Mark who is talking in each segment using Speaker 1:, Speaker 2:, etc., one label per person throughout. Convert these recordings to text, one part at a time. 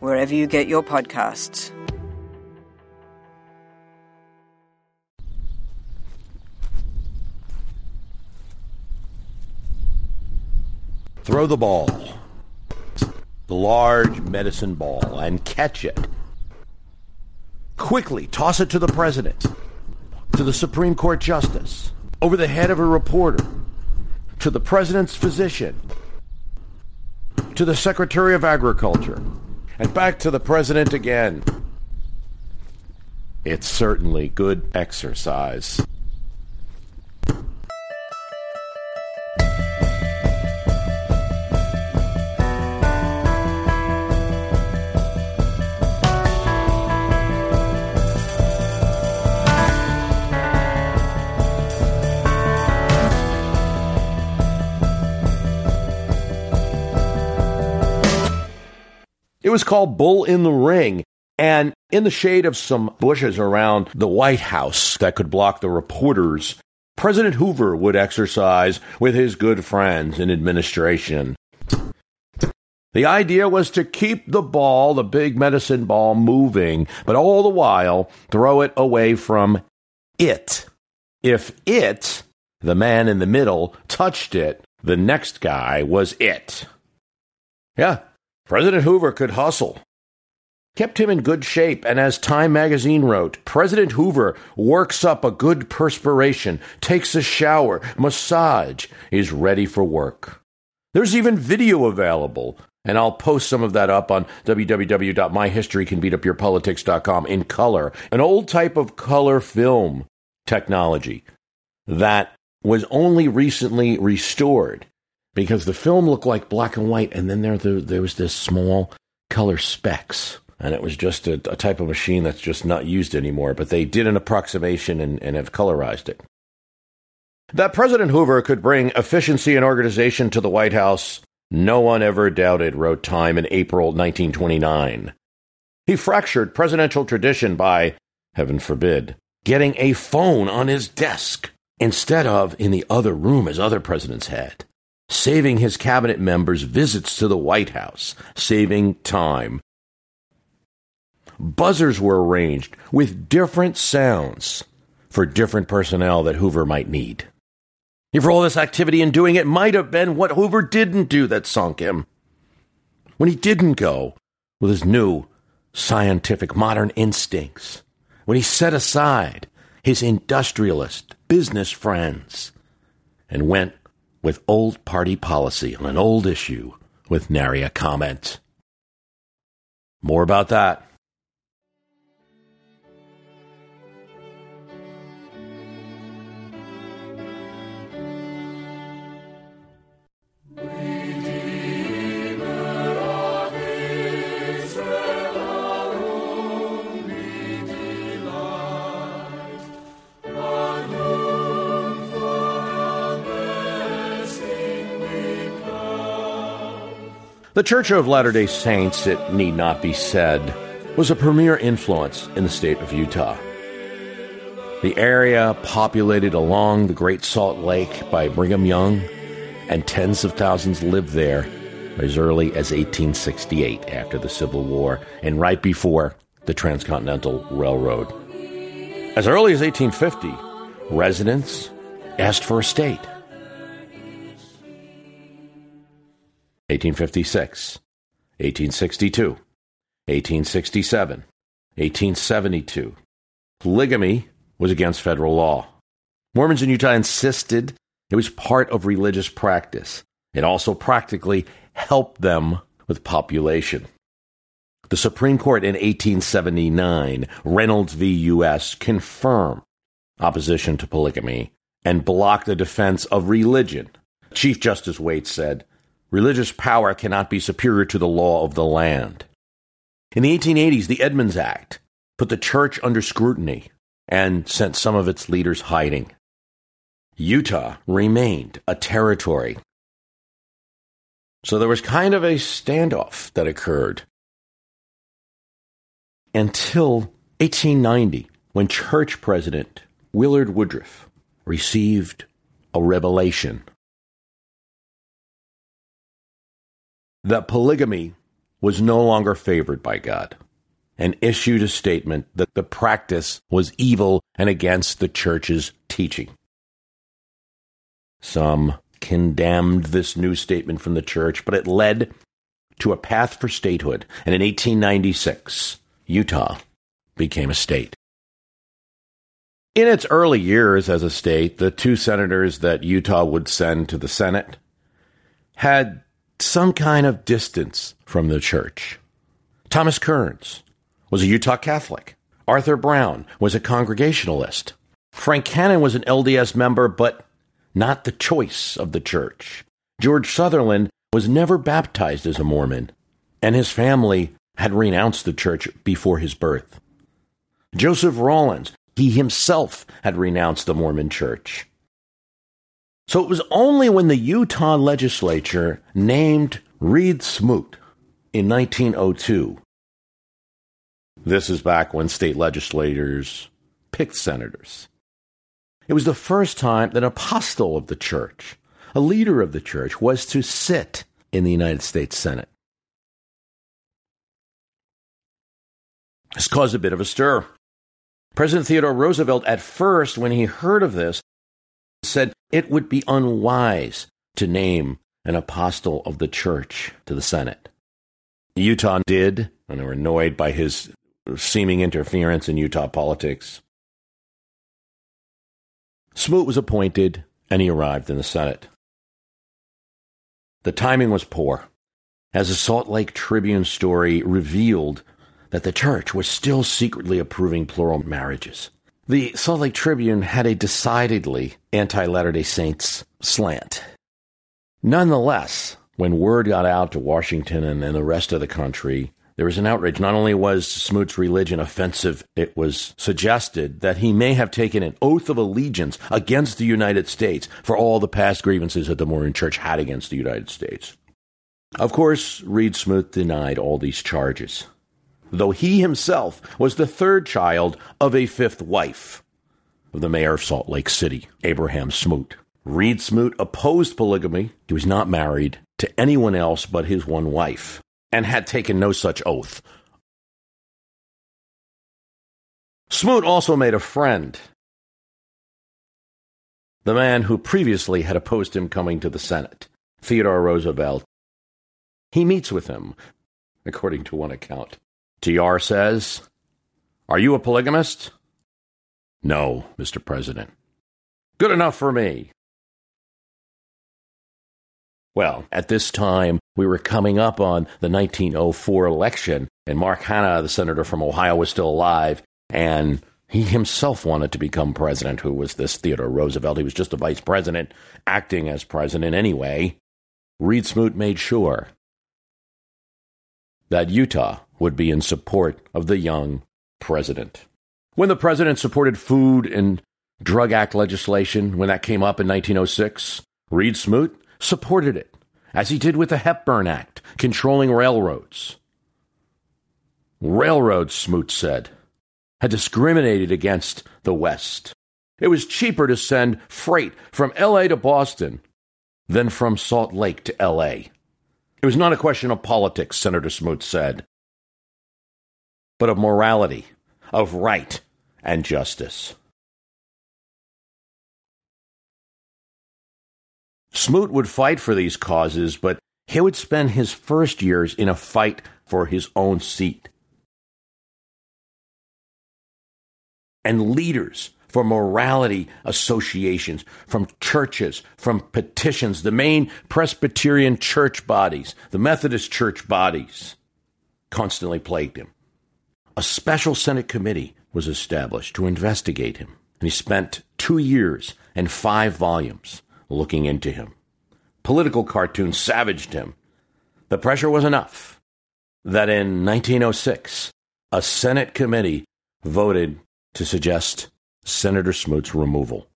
Speaker 1: wherever you get your podcasts.
Speaker 2: Throw the ball, the large medicine ball, and catch it. Quickly toss it to the president, to the Supreme Court justice, over the head of a reporter, to the president's physician, to the Secretary of Agriculture, and back to the president again. It's certainly good exercise. It was called Bull in the Ring. And in the shade of some bushes around the White House that could block the reporters, President Hoover would exercise with his good friends in administration. The idea was to keep the ball, the big medicine ball, moving, but all the while throw it away from it. If it, the man in the middle, touched it, the next guy was it. Yeah, President Hoover could hustle. Kept him in good shape, and as Time magazine wrote, President Hoover works up a good perspiration, takes a shower, massage, is ready for work. There's even video available, and I'll post some of that up on www.myhistorycanbeatupyourpolitics.com in color, an old type of color film technology that was only recently restored because the film looked like black and white, and then there there was this small color specks, and it was just a, a, type of machine that's just not used anymore. But they did an approximation and, and have colorized it. That President Hoover could bring efficiency and organization to the White House, no one ever doubted, wrote Time in April 1929. He fractured presidential tradition by, heaven forbid, getting a phone on his desk instead of in the other room as other presidents had saving his cabinet members visits to the White House, saving time. Buzzers were arranged with different sounds for different personnel that Hoover might need. For all this activity in doing it might have been what Hoover didn't do that sunk him. When he didn't go with his new scientific modern instincts, when he set aside his industrialist business friends and went with old party policy on an old issue with nary a comment. More about that The Church of Latter day Saints, it need not be said, was a premier influence in the state of Utah. The area populated along the Great Salt Lake by Brigham Young, and tens of thousands lived there as early as 1868 after the Civil War and right before the Transcontinental Railroad. As early as 1850, residents asked for a state. 1856, 1862, 1867, 1872. Polygamy was against federal law. Mormons in Utah insisted it was part of religious practice. It also practically helped them with population. The Supreme Court in 1879, Reynolds v. U.S., confirmed opposition to polygamy and blocked the defense of religion. Chief Justice Waite said, Religious power cannot be superior to the law of the land. In the 1880s, the Edmunds Act put the church under scrutiny and sent some of its leaders hiding. Utah remained a territory. So there was kind of a standoff that occurred until 1890 when church president Wilford Woodruff received a revelation that polygamy was no longer favored by God and issued a statement that the practice was evil and against the church's teaching. Some condemned this new statement from the church, but it led to a path for statehood. And in 1896, Utah became a state. In its early years as a state, the two senators that Utah would send to the Senate had some kind of distance from the church. Thomas Kearns was a Utah Catholic. Arthur Brown was a Congregationalist. Frank Cannon was an LDS member, but not the choice of the church. George Sutherland was never baptized as a Mormon, and his family had renounced the church before his birth. Joseph Rawlins, he himself had renounced the Mormon church. So it was only when the Utah legislature named Reed Smoot in 1902. This is back when state legislators picked senators. It was the first time that an apostle of the church, a leader of the church, was to sit in the United States Senate. This caused a bit of a stir. President Theodore Roosevelt, at first, when he heard of this, said it would be unwise to name an apostle of the church to the Senate. Utah did, and they were annoyed by his seeming interference in Utah politics. Smoot was appointed, and he arrived in the Senate. The timing was poor, as the Salt Lake Tribune story revealed that the church was still secretly approving plural marriages. The Salt Lake Tribune had a decidedly anti Latter day Saints slant. Nonetheless, when word got out to Washington and, the rest of the country, there was an outrage. Not only was Smoot's religion offensive, it was suggested that he may have taken an oath of allegiance against the United States for all the past grievances that the Mormon Church had against the United States. Of course, Reed Smoot denied all these charges though he himself was the third child of a fifth wife of the mayor of Salt Lake City, Abraham Smoot. Reed Smoot opposed polygamy. He was not married to anyone else but his one wife and had taken no such oath. Smoot also made a friend, the man who previously had opposed him coming to the Senate, Theodore Roosevelt. He meets with him, according to one account. TR says, Are you a polygamist? No, Mr. President. Good enough for me. Well, at this time, we were coming up on the 1904 election, and Mark Hanna, the senator from Ohio, was still alive, and he himself wanted to become president, who was this Theodore Roosevelt. He was just a vice president, acting as president anyway. Reed Smoot made sure that Utah would be in support of the young president. When the president supported Food and Drug Act legislation, when that came up in 1906, Reed Smoot supported it, as he did with the Hepburn Act, controlling railroads. Railroads, Smoot said, had discriminated against the West. It was cheaper to send freight from LA to Boston than from Salt Lake to LA. It was not a question of politics, Senator Smoot said but of morality, of right and justice. Smoot would fight for these causes, but he would spend his first years in a fight for his own seat. And leaders for morality associations, from churches, from petitions, the main Presbyterian church bodies, the Methodist church bodies, constantly plagued him a special Senate committee was established to investigate him, and he spent two years and five volumes looking into him. Political cartoons savaged him. The pressure was enough. that in 1906, a Senate committee voted to suggest Senator Smoot's removal.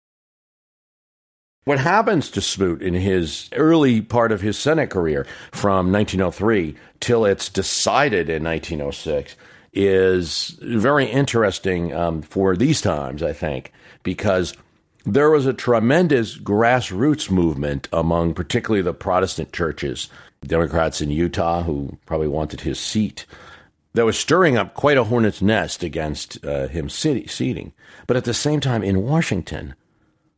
Speaker 2: What happens to Smoot in his early part of his Senate career from 1903 till it's decided in 1906 is very interesting um, for these times, I think, because there was a tremendous grassroots movement among particularly the Protestant churches, Democrats in Utah who probably wanted his seat, that was stirring up quite a hornet's nest against uh, him seating. But at the same time, in Washington,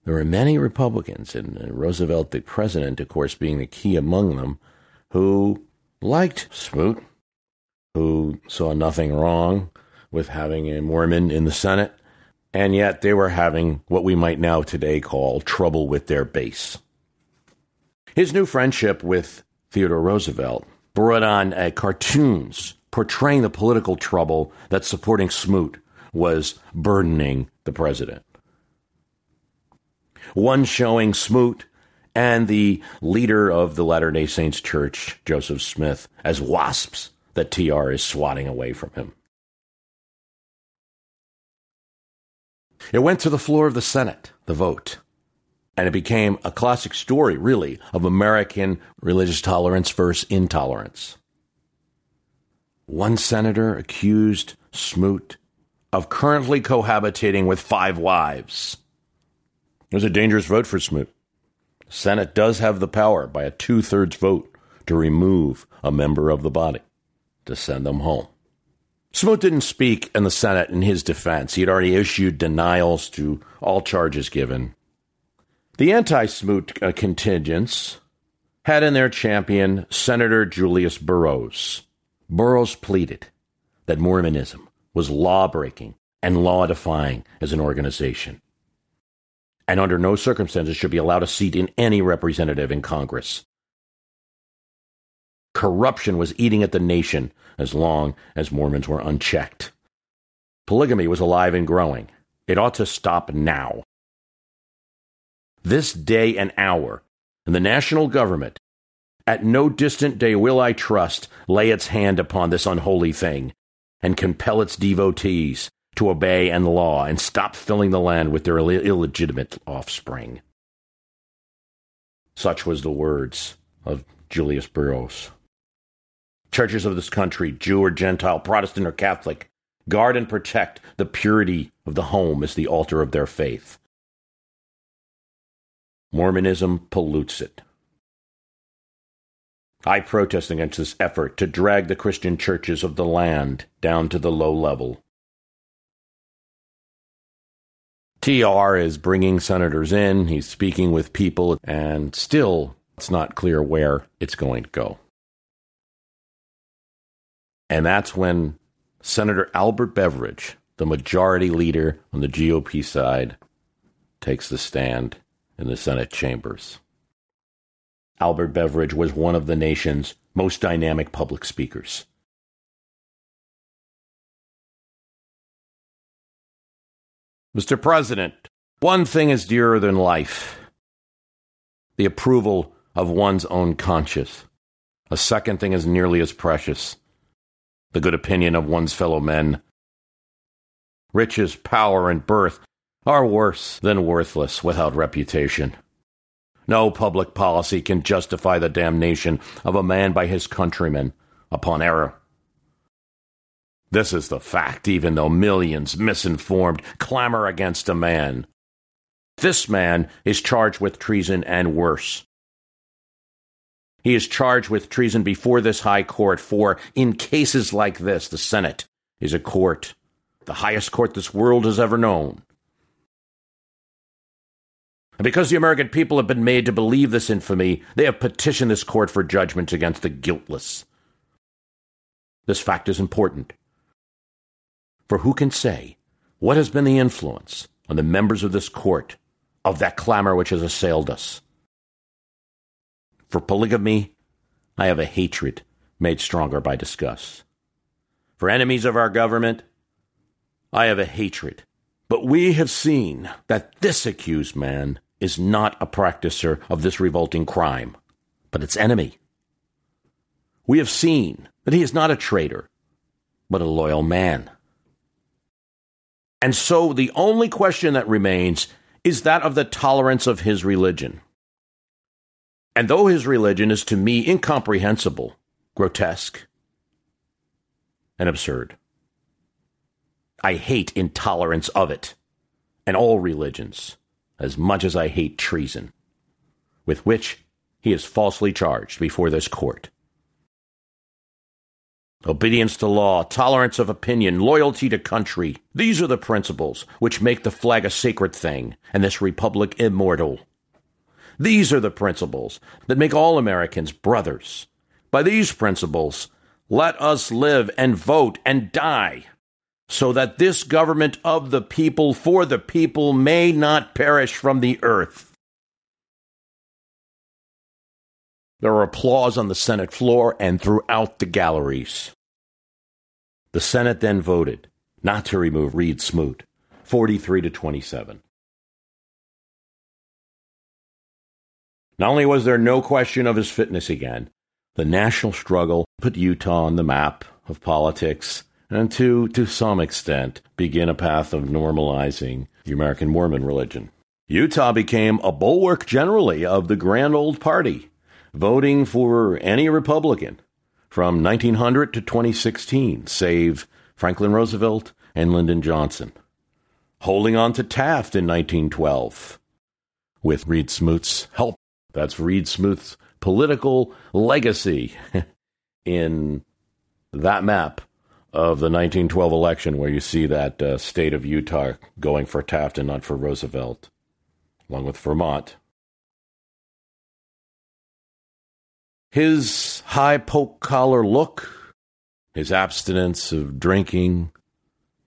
Speaker 2: there were many Republicans, and Roosevelt, the president, of course, being the key among them, who liked Smoot, who saw nothing wrong with having a Mormon in the Senate, and yet they were having what we might now today call trouble with their base. His new friendship with Theodore Roosevelt brought on uh, cartoons portraying the political trouble that supporting Smoot was burdening the president one showing Smoot and the leader of the Latter day Saints Church, Joseph Smith, as wasps that TR is swatting away from him. It went to the floor of the Senate, the vote, and it became a classic story, really, of American religious tolerance versus intolerance. One senator accused Smoot of currently cohabitating with five wives. It was a dangerous vote for Smoot. The Senate does have the power by a two thirds vote to remove a member of the body, to send them home. Smoot didn't speak in the Senate in his defense. He had already issued denials to all charges given. The anti Smoot uh, contingents had in their champion Senator Julius Burrows. Burrows pleaded that Mormonism was law breaking and law defying as an organization and under no circumstances should be allowed a seat in any representative in Congress. Corruption was eating at the nation as long as Mormons were unchecked. Polygamy was alive and growing. It ought to stop now. This day and hour, and the national government, at no distant day will I trust, lay its hand upon this unholy thing, and compel its devotees to obey and law and stop filling the land with their Ill- illegitimate offspring. Such was the words of Julius Burrows. Churches of this country, Jew or Gentile, Protestant or Catholic, guard and protect the purity of the home as the altar of their faith. Mormonism pollutes it. I protest against this effort to drag the Christian churches of the land down to the low level TR is bringing senators in, he's speaking with people, and still it's not clear where it's going to go. And that's when Senator Albert Beveridge, the majority leader on the GOP side, takes the stand in the Senate chambers. Albert Beveridge was one of the nation's most dynamic public speakers. Mr. President, one thing is dearer than life the approval of one's own conscience. A second thing is nearly as precious the good opinion of one's fellow men. Riches, power, and birth are worse than worthless without reputation. No public policy can justify the damnation of a man by his countrymen upon error. This is the fact, even though millions, misinformed, clamor against a man. This man is charged with treason and worse. He is charged with treason before this high court, for in cases like this, the Senate is a court, the highest court this world has ever known. And because the American people have been made to believe this infamy, they have petitioned this court for judgment against the guiltless. This fact is important. For who can say what has been the influence on the members of this court of that clamor which has assailed us? For polygamy, I have a hatred made stronger by disgust. For enemies of our government, I have a hatred. But we have seen that this accused man is not a practicer of this revolting crime, but its enemy. we have seen that he is not a traitor, but a loyal man. And so the only question that remains is that of the tolerance of his religion. And though his religion is to me incomprehensible, grotesque, and absurd, I hate intolerance of it and all religions as much as I hate treason, with which he is falsely charged before this court. Obedience to law, tolerance of opinion, loyalty to country. These are the principles which make the flag a sacred thing and this republic immortal. These are the principles that make all Americans brothers. By these principles, let us live and vote and die so that this government of the people for the people may not perish from the earth. There were applause on the Senate floor and throughout the galleries. The Senate then voted not to remove Reed Smoot, 43 to 27. Not only was there no question of his fitness again, the national struggle put Utah on the map of politics and to, to some extent, begin a path of normalizing the American Mormon religion. Utah became a bulwark generally of the grand old party, voting for any Republican from 1900 to 2016, save Franklin Roosevelt and Lyndon Johnson, holding on to Taft in 1912 with Reed Smoot's help. That's Reed Smoot's political legacy in that map of the 1912 election, where you see that uh, state of Utah going for Taft and not for Roosevelt, along with Vermont. His high poke collar look, his abstinence of drinking,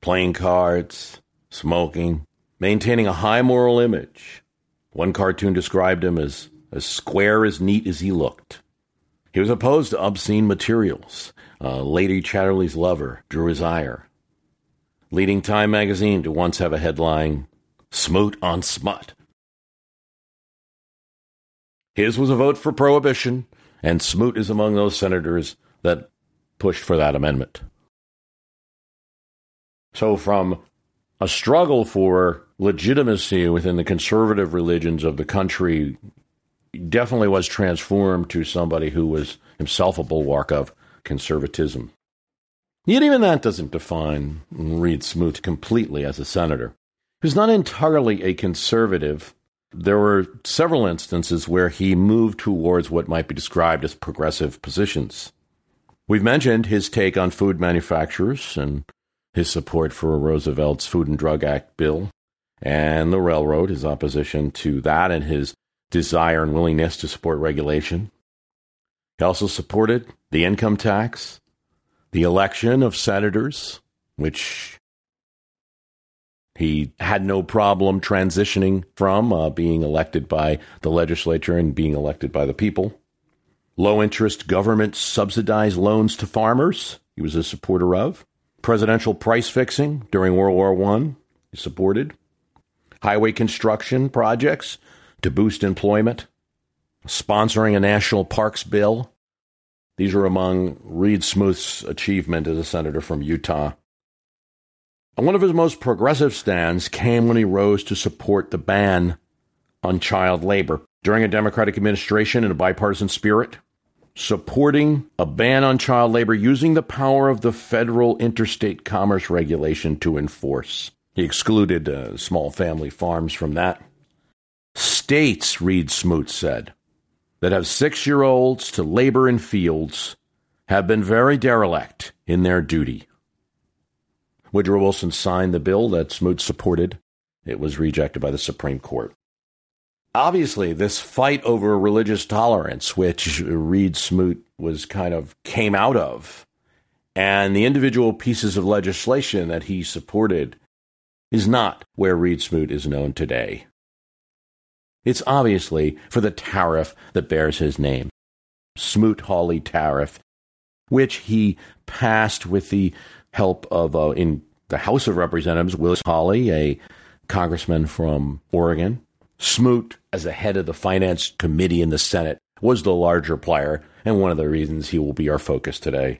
Speaker 2: playing cards, smoking, maintaining a high moral image. One cartoon described him as as square as neat as he looked. He was opposed to obscene materials uh, Lady Chatterley's lover drew his ire, leading Time magazine to once have a headline Smoot on Smut. His was a vote for prohibition, and Smoot is among those senators that pushed for that amendment. So, from a struggle for legitimacy within the conservative religions of the country, definitely was transformed to somebody who was himself a bulwark of conservatism. Yet even that doesn't define Reed Smoot completely as a senator. He was not entirely a conservative. There were several instances where he moved towards what might be described as progressive positions. We've mentioned his take on food manufacturers and his support for Roosevelt's Food and Drug Act bill, and the railroad, his opposition to that, and his desire and willingness to support regulation. He also supported the income tax, the election of senators, which he had no problem transitioning from uh, being elected by the legislature and being elected by the people. Low interest government subsidized loans to farmers, he was a supporter of. Presidential price fixing during World War I, he supported. Highway construction projects to boost employment. Sponsoring a national parks bill these are among Reed Smoot's achievement as a senator from Utah. And one of his most progressive stands came when he rose to support the ban on child labor during a Democratic administration in a bipartisan spirit, supporting a ban on child labor using the power of the federal interstate commerce regulation to enforce. He excluded uh, small family farms from that. States, Reed Smoot said, that have six year olds to labor in fields have been very derelict in their duty. Woodrow Wilson signed the bill that Smoot supported. It was rejected by the Supreme Court. Obviously, this fight over religious tolerance, which Reed Smoot was kind of came out of, and the individual pieces of legislation that he supported, is not where Reed Smoot is known today. It's obviously for the tariff that bears his name, Smoot Hawley Tariff, which he passed with the help of, uh, in the House of Representatives, Willis Hawley, a congressman from Oregon. Smoot, as the head of the Finance Committee in the Senate, was the larger player, and one of the reasons he will be our focus today.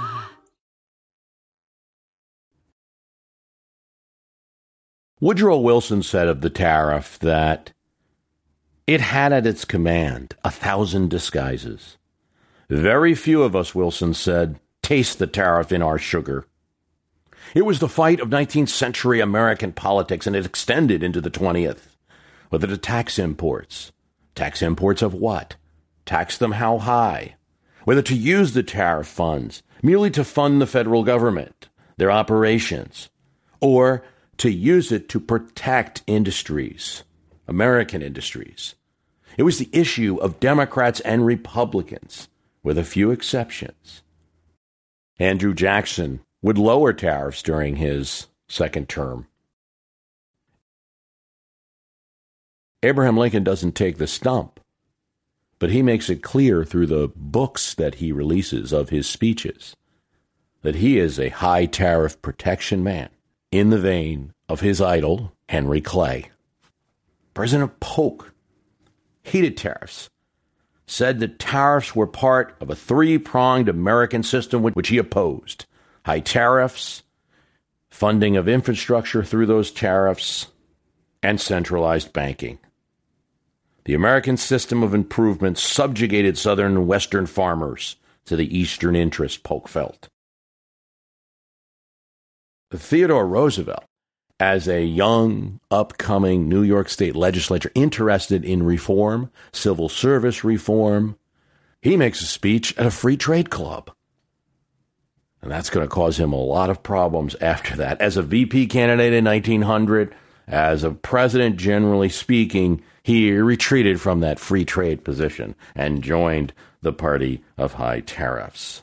Speaker 2: Woodrow Wilson said of the tariff that it had at its command a thousand disguises. Very few of us, Wilson said, taste the tariff in our sugar. It was the fight of 19th century American politics, and it extended into the 20th. Whether to tax imports. Tax imports of what? Tax them how high? Whether to use the tariff funds merely to fund the federal government, their operations, or to use it to protect industries, American industries. It was the issue of Democrats and Republicans, with a few exceptions. Andrew Jackson would lower tariffs during his second term. Abraham Lincoln doesn't take the stump, but he makes it clear through the books that he releases of his speeches that he is a high tariff protection man in the vein of his idol, Henry Clay. President Polk hated tariffs, said that tariffs were part of a three pronged American system which he opposed high tariffs, funding of infrastructure through those tariffs, and centralized banking. The American system of improvement subjugated Southern and Western farmers to the Eastern interest, Polk felt. Theodore Roosevelt, as a young, upcoming New York State legislature interested in reform, civil service reform, he makes a speech at a free trade club. And that's going to cause him a lot of problems after that. As a VP candidate in 1900, as a president, generally speaking, he retreated from that free trade position and joined the party of high tariffs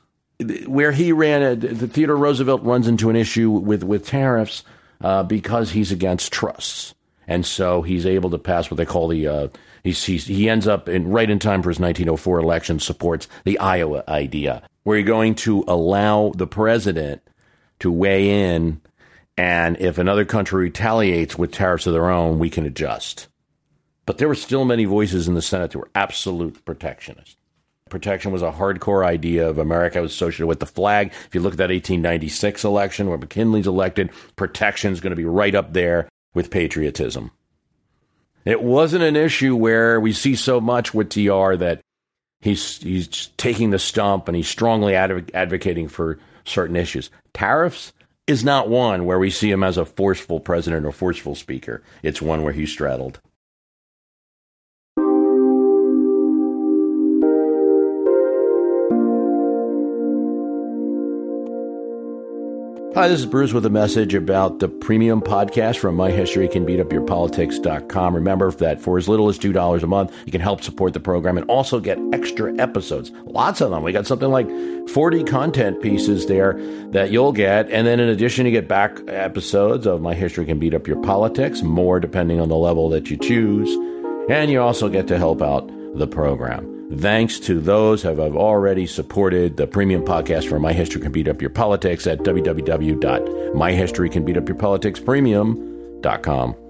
Speaker 2: where he ran, Theodore Roosevelt runs into an issue with with tariffs uh, because he's against trusts, and so he's able to pass what they call the. Uh, he's, he's, he ends up in right in time for his 1904 election supports the Iowa idea, where you're going to allow the president to weigh in, and if another country retaliates with tariffs of their own, we can adjust. But there were still many voices in the Senate that were absolute protectionists. Protection was a hardcore idea of America was associated with the flag. If you look at that 1896 election where McKinley's elected, protection is going to be right up there with patriotism. It wasn't an issue where we see so much with TR that he's he's taking the stump and he's strongly adv- advocating for certain issues. Tariffs is not one where we see him as a forceful president or forceful speaker. It's one where he's straddled. Hi, this is Bruce with a message about the premium podcast from myhistorycanbeatupyourpolitics.com. Remember that for as little as $2 a month, you can help support the program and also get extra episodes. Lots of them. We got something like 40 content pieces there that you'll get. And then in addition, you get back episodes of My History Can Beat Up Your Politics, more depending on the level that you choose. And you also get to help out the program. Thanks to those who have already supported the premium podcast for My History Can Beat Up Your Politics at www.myhistorycanbeatupyourpoliticspremium.com.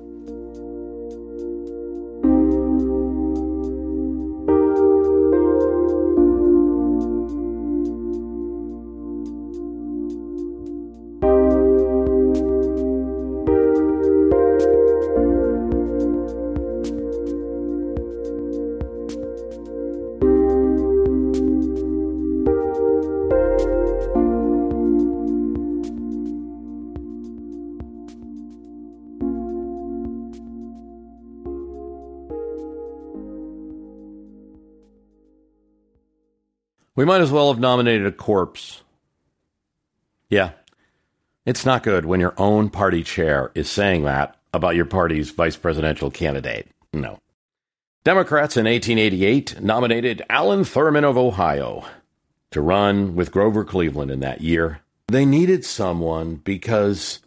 Speaker 2: might as well have nominated a corpse. Yeah. It's not good when your own party chair is saying that about your party's vice presidential candidate. No. Democrats in 1888 nominated Allen Thurman of Ohio to run with Grover Cleveland in that year. They needed someone because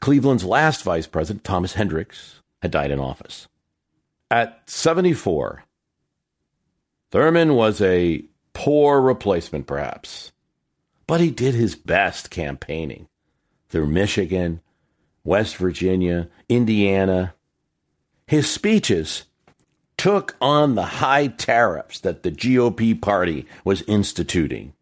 Speaker 2: Cleveland's last vice president, Thomas Hendricks, had died in office. At 74, Thurman was a poor replacement, perhaps, but he did his best campaigning through Michigan, West Virginia, Indiana. His speeches took on the high tariffs that the GOP party was instituting.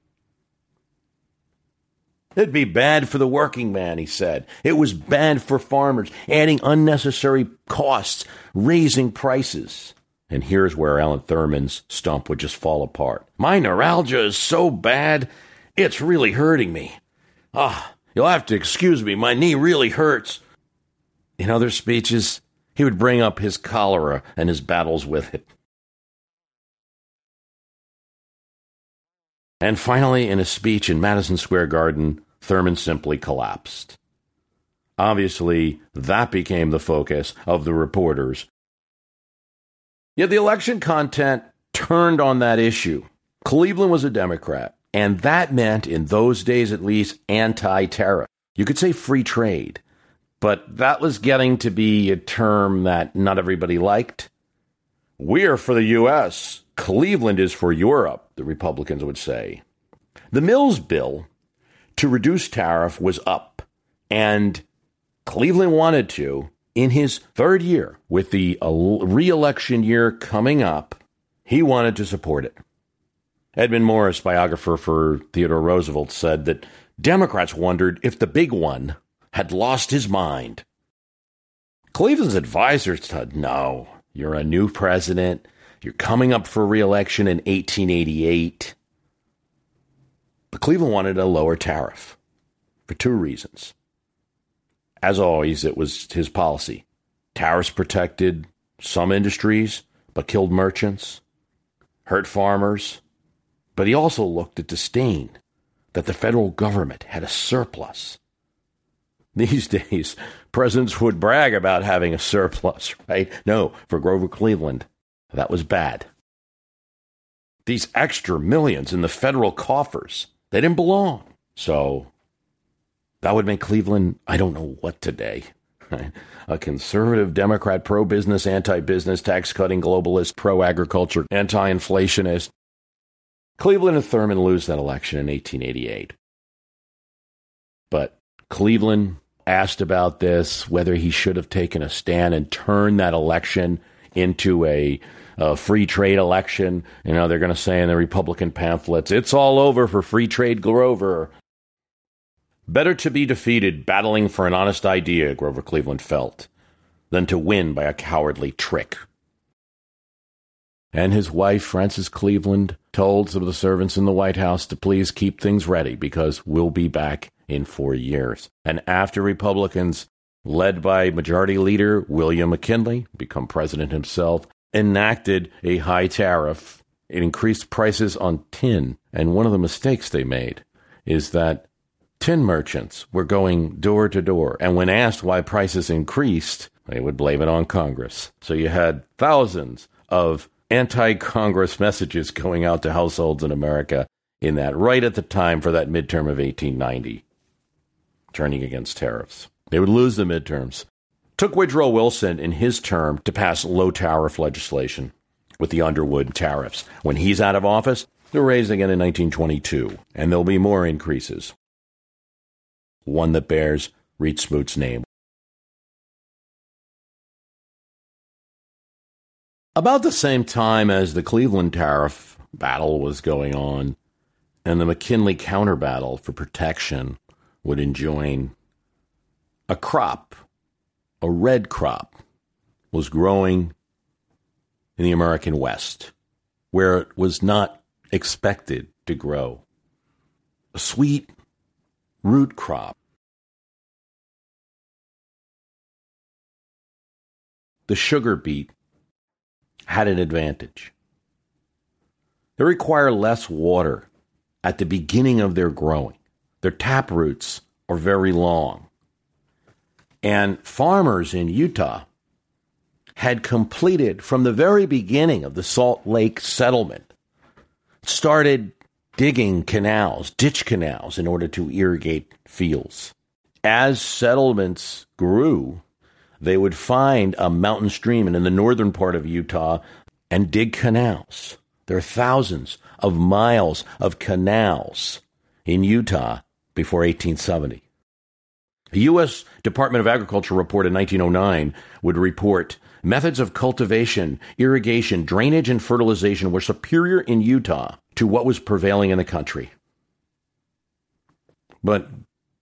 Speaker 2: It'd be bad for the working man, he said. It was bad for farmers, adding unnecessary costs, raising prices. And here's where Allen Thurman's stump would just fall apart. My neuralgia is so bad, it's really hurting me. Ah, you'll have to excuse me, my knee really hurts. In other speeches, he would bring up his cholera and his battles with it. And finally, in a speech in Madison Square Garden, Thurman simply collapsed. Obviously, that became the focus of the reporters. Yet the election content turned on that issue. Cleveland was a Democrat, and that meant, in those days at least, anti tariff. You could say free trade, but that was getting to be a term that not everybody liked. We're for the U.S., Cleveland is for Europe, the Republicans would say. The Mills bill to reduce tariff was up, and Cleveland wanted to. In his third year, with the re-election year coming up, he wanted to support it. Edmund Morris, biographer for Theodore Roosevelt, said that Democrats wondered if the big one had lost his mind. Cleveland's advisors said, no, you're a new president. You're coming up for reelection in 1888. But Cleveland wanted a lower tariff for two reasons. As always, it was his policy. Tariffs protected some industries, but killed merchants, hurt farmers. But he also looked at disdain that the federal government had a surplus. These days, presidents would brag about having a surplus, right? No, for Grover Cleveland, that was bad. These extra millions in the federal coffers, they didn't belong. So that would make Cleveland, I don't know what today. A conservative Democrat, pro business, anti business, tax cutting globalist, pro agriculture, anti inflationist. Cleveland and Thurman lose that election in 1888. But Cleveland asked about this, whether he should have taken a stand and turned that election into a, a free trade election. You know, they're going to say in the Republican pamphlets, it's all over for free trade Grover. Better to be defeated battling for an honest idea, Grover Cleveland felt, than to win by a cowardly trick. And his wife, Frances Cleveland, told some of the servants in the White House to please keep things ready because we'll be back in four years. And after Republicans, led by Majority Leader William McKinley, become president himself, enacted a high tariff, it increased prices on tin. And one of the mistakes they made is that tin merchants were going door to door. And when asked why prices increased, they would blame it on Congress. So you had thousands of anti Congress messages going out to households in America in that right at the time for that midterm of 1890, turning against tariffs. They would lose the midterms. Took Woodrow Wilson in his term to pass low tariff legislation with the Underwood tariffs. When he's out of office, they're raised again in 1922, and there'll be more increases one that bears Reed Smoot's name. About the same time as the Cleveland tariff battle was going on, and the McKinley counter battle for protection would enjoin, a crop, a red crop, was growing in the American West, where it was not expected to grow. A sweet root crop. The sugar beet had an advantage. They require less water at the beginning of their growing. Their tap roots are very long. And farmers in Utah had completed from the very beginning of the Salt Lake settlement, started digging canals, ditch canals, in order to irrigate fields. As settlements grew, they would find a mountain stream and in the northern part of Utah and dig canals. There are thousands of miles of canals in Utah before 1870. The U.S. Department of Agriculture report in 1909 would report methods of cultivation, irrigation, drainage, and fertilization were superior in Utah to what was prevailing in the country. But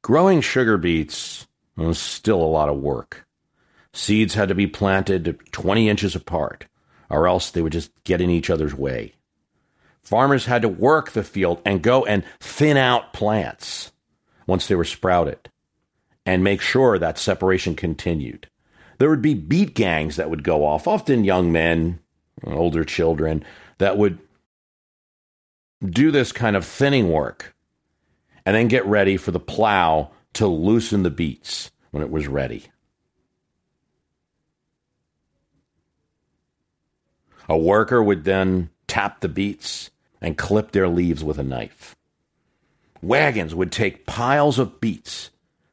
Speaker 2: growing sugar beets was still a lot of work. Seeds had to be planted 20 inches apart, or else they would just get in each other's way. Farmers had to work the field and go and thin out plants once they were sprouted and make sure that separation continued. There would be beet gangs that would go off, often young men, older children, that would do this kind of thinning work and then get ready for the plow to loosen the beets when it was ready. A worker would then tap the beets and clip their leaves with a knife. Wagons would take piles of beets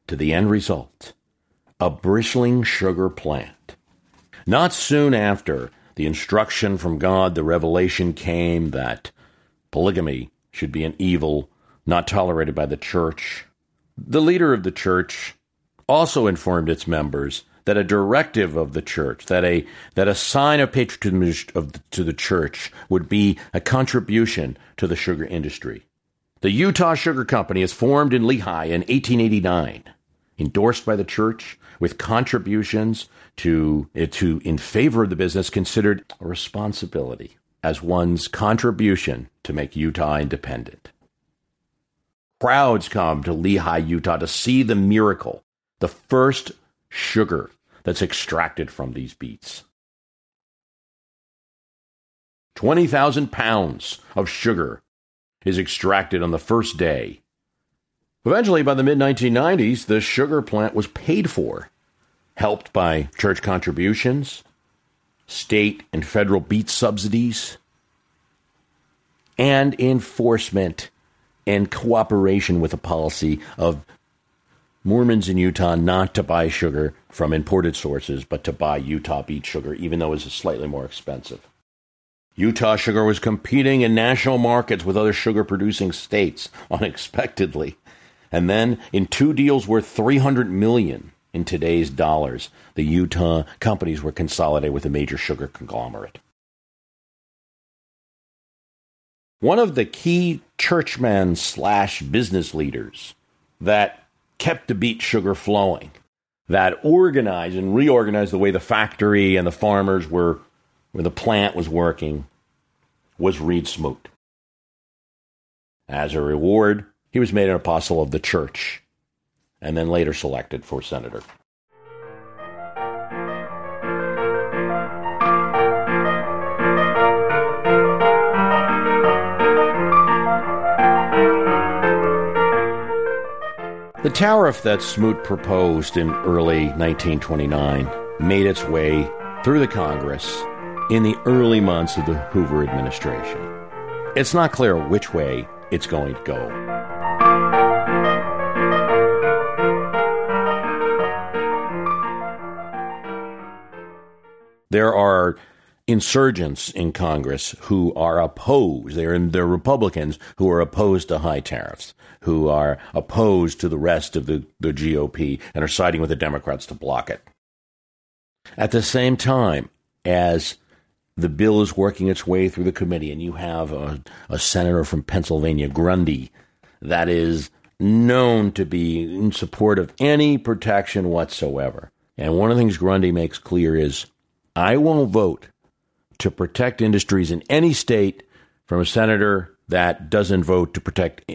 Speaker 2: to the end result a bristling sugar plant. Not soon after the instruction from God, the revelation came that polygamy should be an evil not tolerated by the church. The leader of the church also informed its members that a directive of the church, that a that a sign of patronage of the, to the church would be a contribution to the sugar industry. The Utah Sugar Company is formed in Lehi in 1889, endorsed by the church with contributions to to in favor of the business considered a responsibility as one's contribution to make Utah independent. Crowds come to Lehi, Utah to see the miracle, the first sugar that's extracted from these beets. 20,000 pounds of sugar is extracted on the first day. Eventually, by the mid 1990s, the sugar plant was paid for, helped by church contributions, state and federal beet subsidies, and enforcement and cooperation with a policy of Mormons in Utah not to buy sugar from imported sources, but to buy Utah beet sugar, even though it's slightly more expensive. Utah sugar was competing in national markets with other sugar producing states unexpectedly. And then in two deals worth 300 million in today's dollars, the Utah companies were consolidated with a major sugar conglomerate. One of the key churchmen slash business leaders that kept the beet sugar flowing, that organized and reorganized the way the factory and the farmers were, where the plant was working, was Reed Smoot. As a reward, he was made an apostle of the church and then later selected for senator. The tariff that Smoot proposed in early 1929 made its way through the Congress in the early months of the Hoover administration. It's not clear which way it's going to go. There are insurgents in Congress who are opposed. They're, they're Republicans who are opposed to high tariffs, who are opposed to the rest of the, the GOP and are siding with the Democrats to block it. At the same time as the bill is working its way through the committee, and you have a, a senator from Pennsylvania, Grundy, that is known to be in support of any protection whatsoever. And one of the things Grundy makes clear is I won't vote to protect industries in any state from a senator that doesn't vote to protect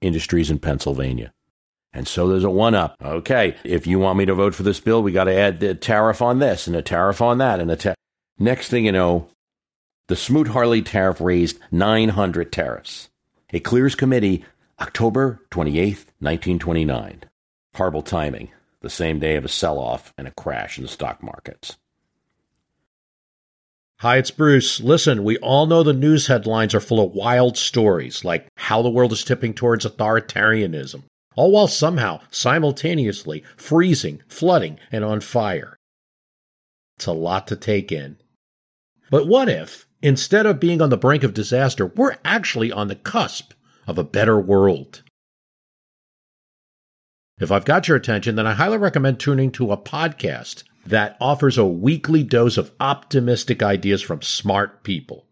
Speaker 2: industries in Pennsylvania. And so there's a one up. Okay, if you want me to vote for this bill, we got to add the tariff on this and a tariff on that and a next thing you know, the Smoot Hawley tariff raised 900 tariffs. It clears committee October 28th, 1929. Horrible timing, the same day of a sell off and a crash in the stock markets. Hi, it's Bruce. Listen, we all know the news headlines are full of wild stories, like how the world is tipping towards authoritarianism, all while somehow simultaneously freezing, flooding, and on fire. It's a lot to take in. But what if, instead of being on the brink of disaster, we're actually on the cusp of a better world? If I've got your attention, then I highly recommend tuning to a podcast that offers a weekly dose of optimistic ideas from smart people.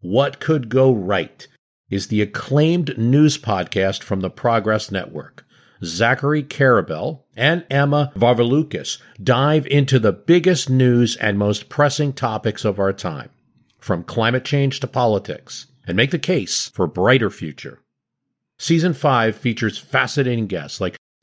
Speaker 2: What Could Go Right is the acclaimed news podcast from the Progress Network. Zachary Karabell and Emma Varvaloucas dive into the biggest news and most pressing topics of our time, from climate change to politics, and make the case for a brighter future. Season 5 features fascinating guests like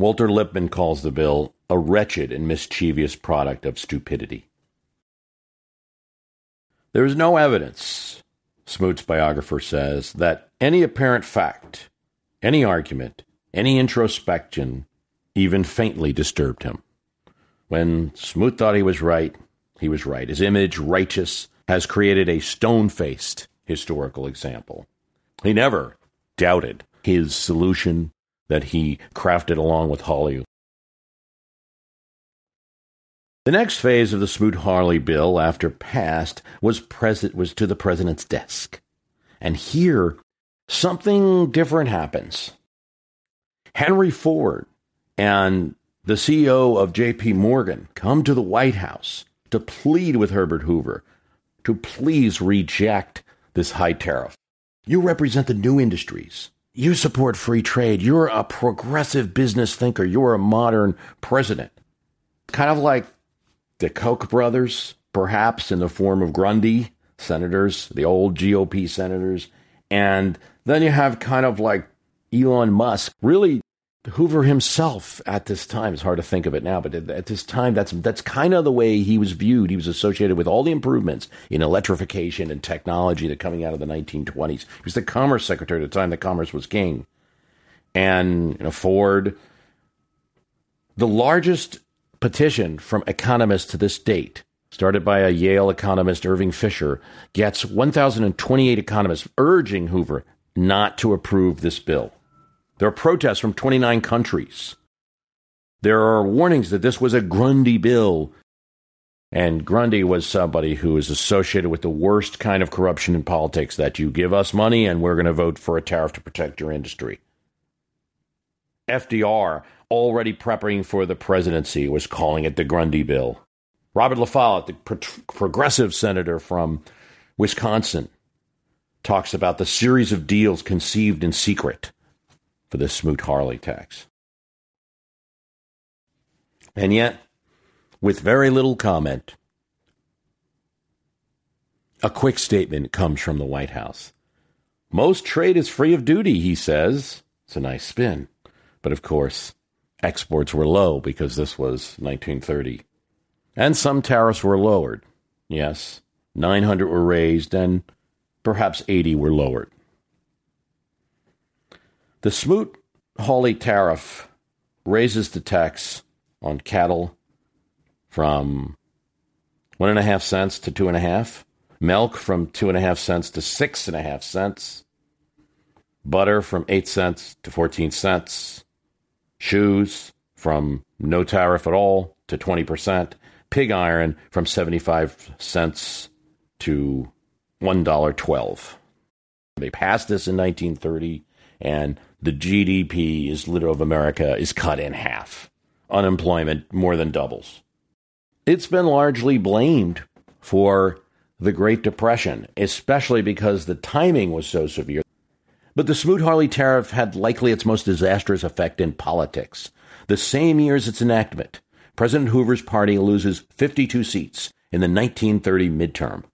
Speaker 2: Walter Lippmann calls the bill a wretched and mischievous product of stupidity. There is no evidence, Smoot's biographer says, that any apparent fact, any argument, any introspection even faintly disturbed him. When Smoot thought he was right, he was right. His image, righteous, has created a stone faced historical example. He never doubted his solution that he crafted along with Hawley. The next phase of the Smoot-Hawley bill, after passed, was, pres- was to the president's desk. And here, something different happens. Henry Ford and the CEO of JP Morgan come to the White House to plead with Herbert Hoover to please reject this high tariff. You represent the new industries. You support free trade. You're a progressive business thinker. You're a modern president. Kind of like the Koch brothers, perhaps in the form of Grundy senators, the old GOP senators. And then you have kind of like Elon Musk, really Hoover himself at this time, it's hard to think of it now, but at this time, that's, that's kind of the way he was viewed. He was associated with all the improvements in electrification and technology that coming out of the 1920s. He was the commerce secretary at the time that commerce was king. And you know, Ford, the largest petition from economists to this date, started by a Yale economist, Irving Fisher, gets 1,028 economists urging Hoover not to approve this bill. There are protests from 29 countries. There are warnings that this was a Grundy bill. And Grundy was somebody who is associated with the worst kind of corruption in politics that you give us money and we're going to vote for a tariff to protect your industry. FDR, already prepping for the presidency, was calling it the Grundy bill. Robert La Follette, the pro- progressive senator from Wisconsin, talks about the series of deals conceived in secret for the Smoot Hawley tax. And yet, with very little comment, a quick statement comes from the White House. Most trade is free of duty, he says. It's a nice spin. But of course, exports were low because this was 1930. And some tariffs were lowered. Yes, 900 were raised and perhaps 80 were lowered. The Smoot Hawley tariff raises the tax on cattle from one and a half cents to two and a half, milk from two and a half cents to six and a half cents, butter from eight cents to 14 cents, shoes from no tariff at all to 20%, pig iron from 75 cents to $1.12. They passed this in 1930, and the GDP is little of America is cut in half. Unemployment more than doubles. It's been largely blamed for the Great Depression, especially because the timing was so severe. But the Smoot-Hawley tariff had likely its most disastrous effect in politics. The same year as its enactment, President Hoover's party loses 52 seats in the 1930 midterm.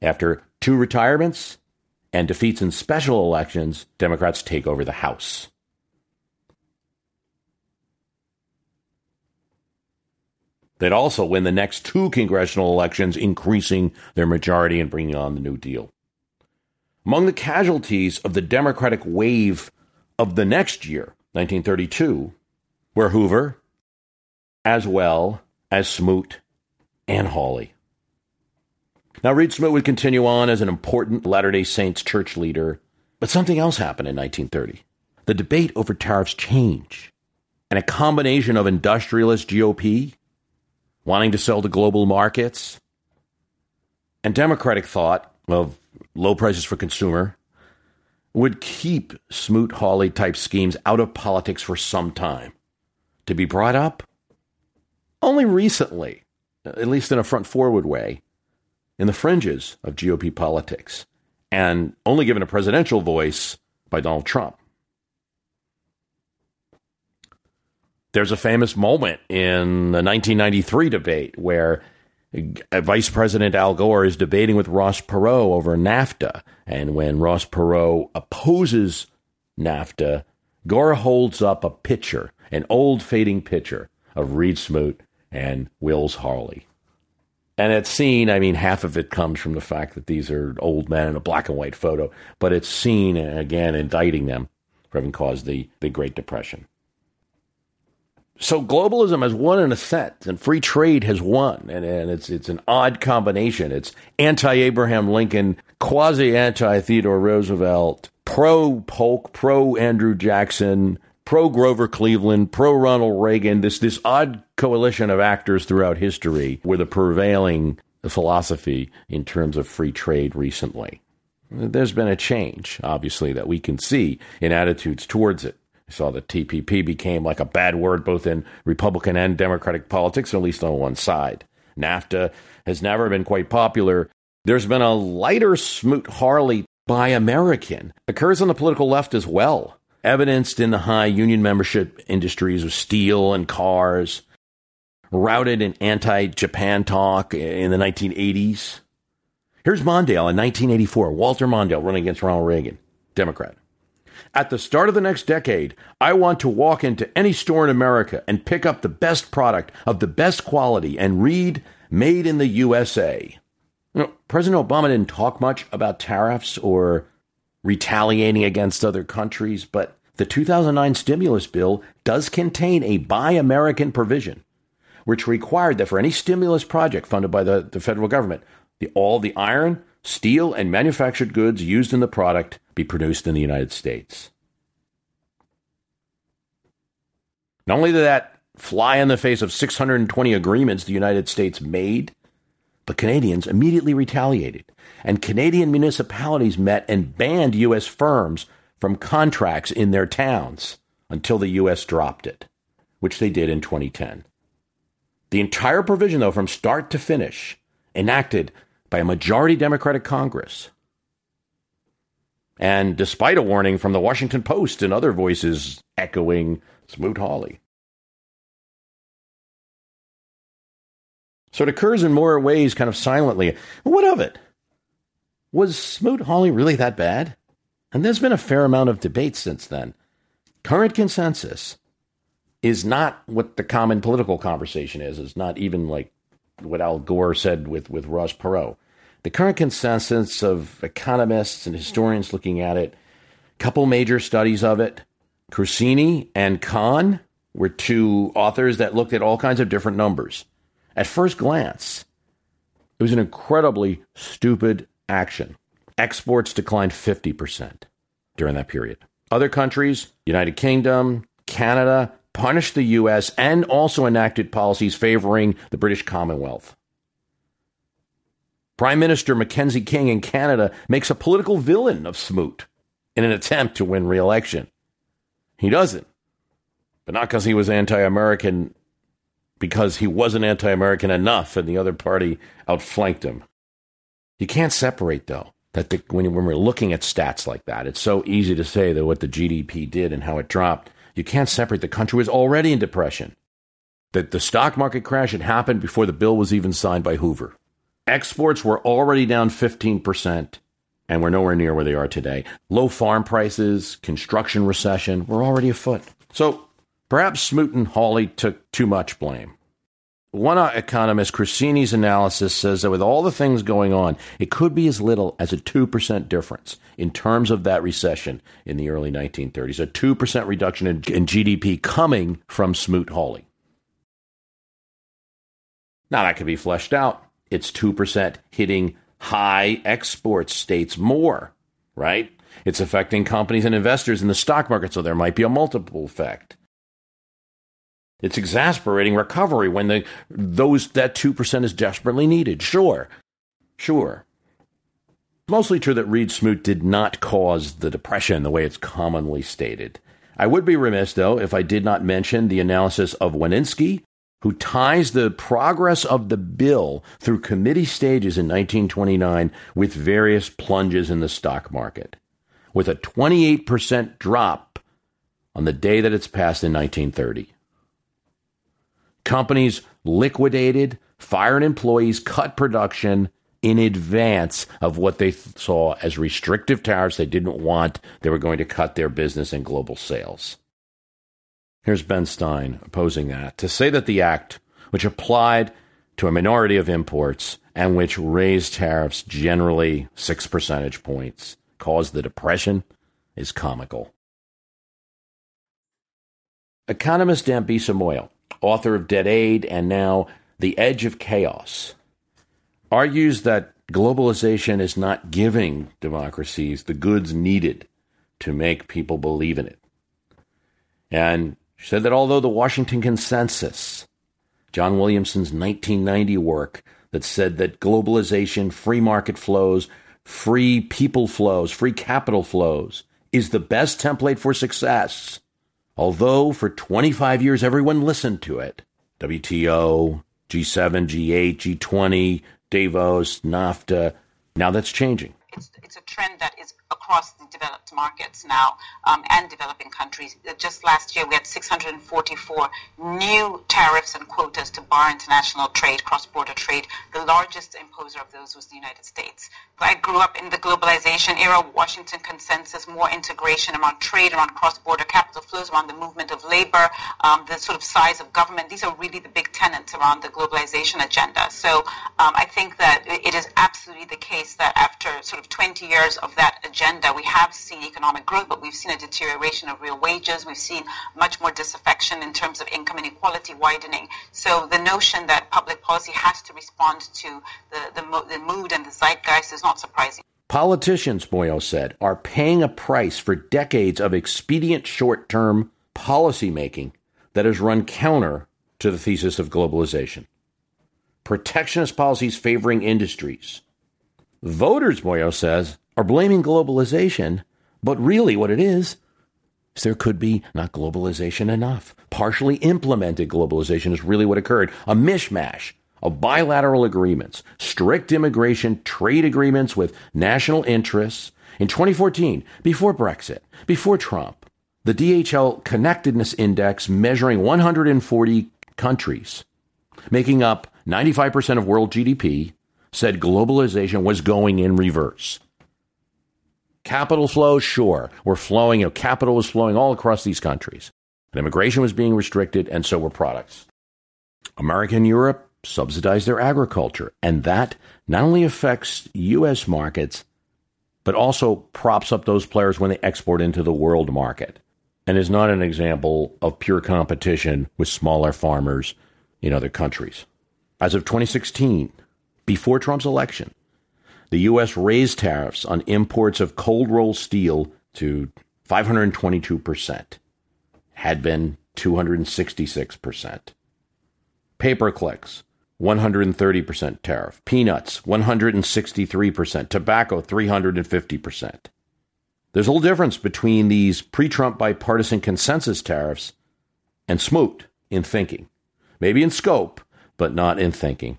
Speaker 2: After two retirements and defeats in special elections, Democrats take over the House. They'd also win the next two congressional elections, increasing their majority and bringing on the New Deal. Among the casualties of the Democratic wave of the next year, 1932, were Hoover, as well as Smoot and Hawley. Now, Reed Smoot would continue on as an important Latter day Saints church leader, but something else happened in 1930. The debate over tariffs changed, and a combination of industrialist GOP wanting to sell to global markets, and democratic thought of low prices for consumer would keep Smoot Hawley type schemes out of politics for some time. To be brought up only recently, at least in a front forward way, in the fringes of GOP politics, and only given a presidential voice by Donald Trump. There's a famous moment in the 1993 debate where Vice President Al Gore is debating with Ross Perot over NAFTA. And when Ross Perot opposes NAFTA, Gore holds up a picture, an old fading picture of Reed Smoot and Willis Hawley. And it's seen, I mean, half of it comes from the fact that these are old men in a black and white photo, but it's seen uh, again indicting them for having caused the, the Great Depression. So globalism has won in a sense, and free trade has won, and, and it's it's an odd combination. It's anti-Abraham Lincoln, quasi anti Theodore Roosevelt, pro Polk, pro Andrew Jackson, pro Grover Cleveland, pro Ronald Reagan. This this odd coalition of actors throughout history were the prevailing philosophy in terms of free trade recently. There's been a change, obviously, that we can see in attitudes towards it I saw the TPP became like a bad word both in Republican and Democratic politics, at least on one side. NAFTA has never been quite popular. There's been a lighter Smoot Hawley by American, occurs on the political left as well, evidenced in the high union membership industries of steel and cars, routed in anti Japan talk in the 1980s. Here's Mondale in 1984, Walter Mondale running against Ronald Reagan, Democrat. At the start of the next decade, I want to walk into any store in America and pick up the best product of the best quality and read Made in the USA. You know, President Obama didn't talk much about tariffs or retaliating against other countries, but the 2009 stimulus bill does contain a Buy American provision, which required that for any stimulus project funded by the, the federal government, the, all the iron, steel, and manufactured goods used in the product be produced in the United States. Not only did that fly in the face of 620 agreements the United States made, but Canadians immediately retaliated, and Canadian municipalities met and banned U.S. firms from contracts in their towns until the U.S. dropped it, which they did in 2010. The entire provision, though, from start to finish, enacted by a majority Democratic Congress, and despite a warning from the Washington Post and other voices echoing Smoot Hawley. So it occurs in more ways, kind of silently. What of it? Was Smoot Hawley really that bad? And there's been a fair amount of debate since then. Current consensus is not what the common political conversation is. It's not even like what Al Gore said with, with Ross Perot the current consensus of economists and historians looking at it, couple major studies of it. Crucini and Kahn were two authors that looked at all kinds of different numbers. At first glance, it was an incredibly stupid action. Exports declined 50% during that period. Other countries, United Kingdom, Canada, punished the U.S. and also enacted policies favoring the British Commonwealth. Prime Minister Mackenzie King in Canada makes a political villain of Smoot in an attempt to win re election. He doesn't, but not because he was anti American, because he wasn't anti American enough and the other party outflanked him. You can't separate, though, that the, when, when we're looking at stats like that, it's so easy to say that what the GDP did and how it dropped. You can't separate the country was already in depression. that the stock market crash had happened before the bill was even signed by Hoover. Exports were already down 15%, and we're nowhere near where they are today. Low farm prices, construction recession we're already afoot. So perhaps Smoot and Hawley took too much blame. One economist, Crucini's analysis says that with all the things going on, it could be as little as a 2% difference in terms of that recession in the early 1930s, a 2% reduction in, in GDP coming from Smoot Hawley. Now, that could be fleshed out. It's 2% hitting high export states more, right? It's affecting companies and investors in the stock market, so there might be a multiple effect. It's exasperating recovery when the those that two percent is desperately needed. Sure, sure. It's Mostly true that Reed Smoot did not cause the depression the way it's commonly stated. I would be remiss, though, if I did not mention the analysis of Wanniski who ties the progress of the bill through committee stages in 1929 with various plunges in the stock market, with a 28% drop on the day that it's passed in 1930. Companies liquidated, fired employees, cut production in advance of what they th- saw as restrictive tariffs they didn't want. They were going to cut their business and global sales. Here's Ben Stein opposing that to say that the act, which applied to a minority of imports and which raised tariffs generally six percentage points, caused the depression, is comical. Economist Dambisa Moyo, author of Dead Aid and now The Edge of Chaos, argues that globalization is not giving democracies the goods needed to make people believe in it. And she said that although the Washington Consensus, John Williamson's 1990 work that said that globalization, free market flows, free people flows, free capital flows is the best template for success, although for 25 years everyone listened to it WTO, G7, G8, G20, Davos, NAFTA now that's changing.
Speaker 3: It's, it's a trend that across the developed markets now um, and developing countries. Just last year, we had 644 new tariffs and quotas to bar international trade, cross-border trade. The largest imposer of those was the United States. I grew up in the globalization era, Washington consensus, more integration around trade, around cross-border capital flows, around the movement of labor, um, the sort of size of government. These are really the big tenets around the globalization agenda. So um, I think that it is absolutely the case that after sort of 20 years of that agenda, we have seen economic growth, but we've seen a deterioration of real wages. We've seen much more disaffection in terms of income inequality widening. So the notion that public policy has to respond to the, the, the mood and the zeitgeist is not surprising.
Speaker 2: Politicians, Moyo said, are paying a price for decades of expedient short term policy making that has run counter to the thesis of globalization. Protectionist policies favoring industries. Voters, Moyo says, are blaming globalization, but really what it is is there could be not globalization enough. Partially implemented globalization is really what occurred. A mishmash of bilateral agreements, strict immigration, trade agreements with national interests. In 2014, before Brexit, before Trump, the DHL Connectedness Index measuring 140 countries, making up 95% of world GDP, said globalization was going in reverse. Capital flows, sure, were flowing. You know, capital was flowing all across these countries. And immigration was being restricted, and so were products. America and Europe subsidized their agriculture, and that not only affects U.S. markets, but also props up those players when they export into the world market, and is not an example of pure competition with smaller farmers in other countries. As of 2016, before Trump's election, the U.S. raised tariffs on imports of cold rolled steel to 522%, had been 266%. Paper clicks, 130% tariff. Peanuts, 163%. Tobacco, 350%. There's a little difference between these pre Trump bipartisan consensus tariffs and Smoot in thinking. Maybe in scope, but not in thinking.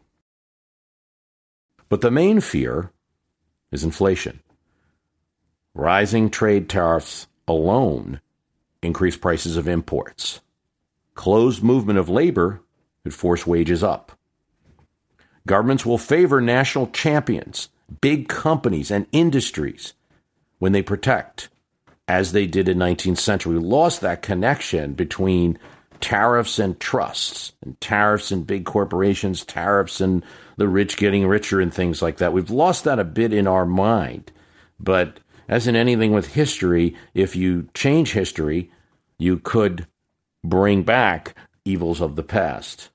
Speaker 2: But the main fear is inflation. Rising trade tariffs alone increase prices of imports. Closed movement of labor could force wages up. Governments will favor national champions, big companies, and industries when they protect, as they did in 19th century. We lost that connection between tariffs and trusts, and tariffs and big corporations, tariffs and the rich getting richer, and things like that. We've lost that a bit in our mind. But as in anything with history, if you change history, you could bring back evils of the past.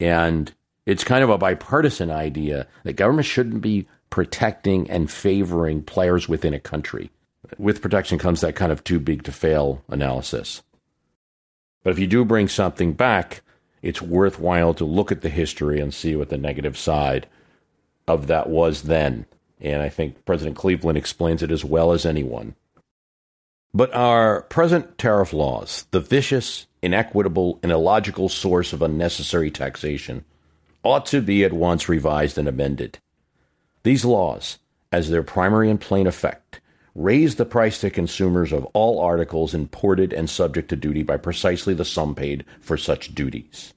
Speaker 2: And it's kind of a bipartisan idea that government shouldn't be protecting and favoring players within a country. With protection comes that kind of too big to fail analysis. But if you do bring something back, it's worthwhile to look at the history and see what the negative side of that was then. And I think President Cleveland explains it as well as anyone. But our present tariff laws, the vicious, inequitable, and illogical source of unnecessary taxation, ought to be at once revised and amended. These laws, as their primary and plain effect, raise the price to consumers of all articles imported and subject to duty by precisely the sum paid for such duties.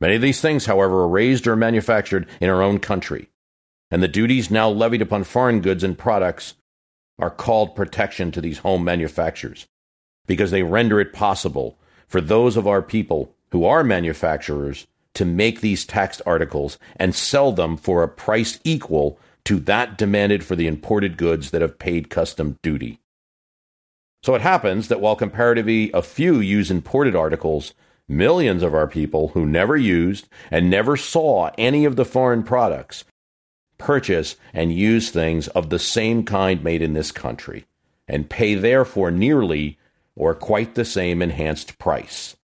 Speaker 2: Many of these things, however, are raised or manufactured in our own country, and the duties now levied upon foreign goods and products are called protection to these home manufacturers because they render it possible for those of our people who are manufacturers to make these taxed articles and sell them for a price equal to that demanded for the imported goods that have paid custom duty. So it happens that while comparatively a few use imported articles, millions of our people who never used and never saw any of the foreign products purchase and use things of the same kind made in this country and pay therefore nearly or quite the same enhanced price.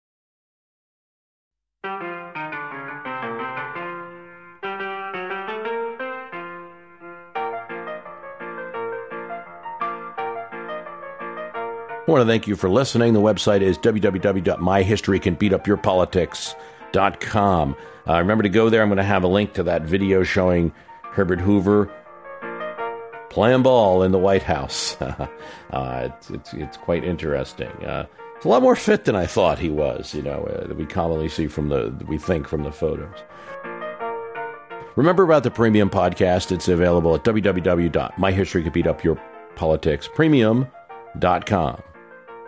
Speaker 2: I want to thank you for listening. The website is www.myhistorycanbeatupyourpolitics.com. Uh, remember to go there. I'm going to have a link to that video showing Herbert Hoover playing ball in the White House. uh, it's, it's, it's, quite interesting. Uh, it's a lot more fit than I thought he was, you know, uh, that we commonly see from the, we think from the photos. Remember about the Premium podcast. It's available at www.myhistorycould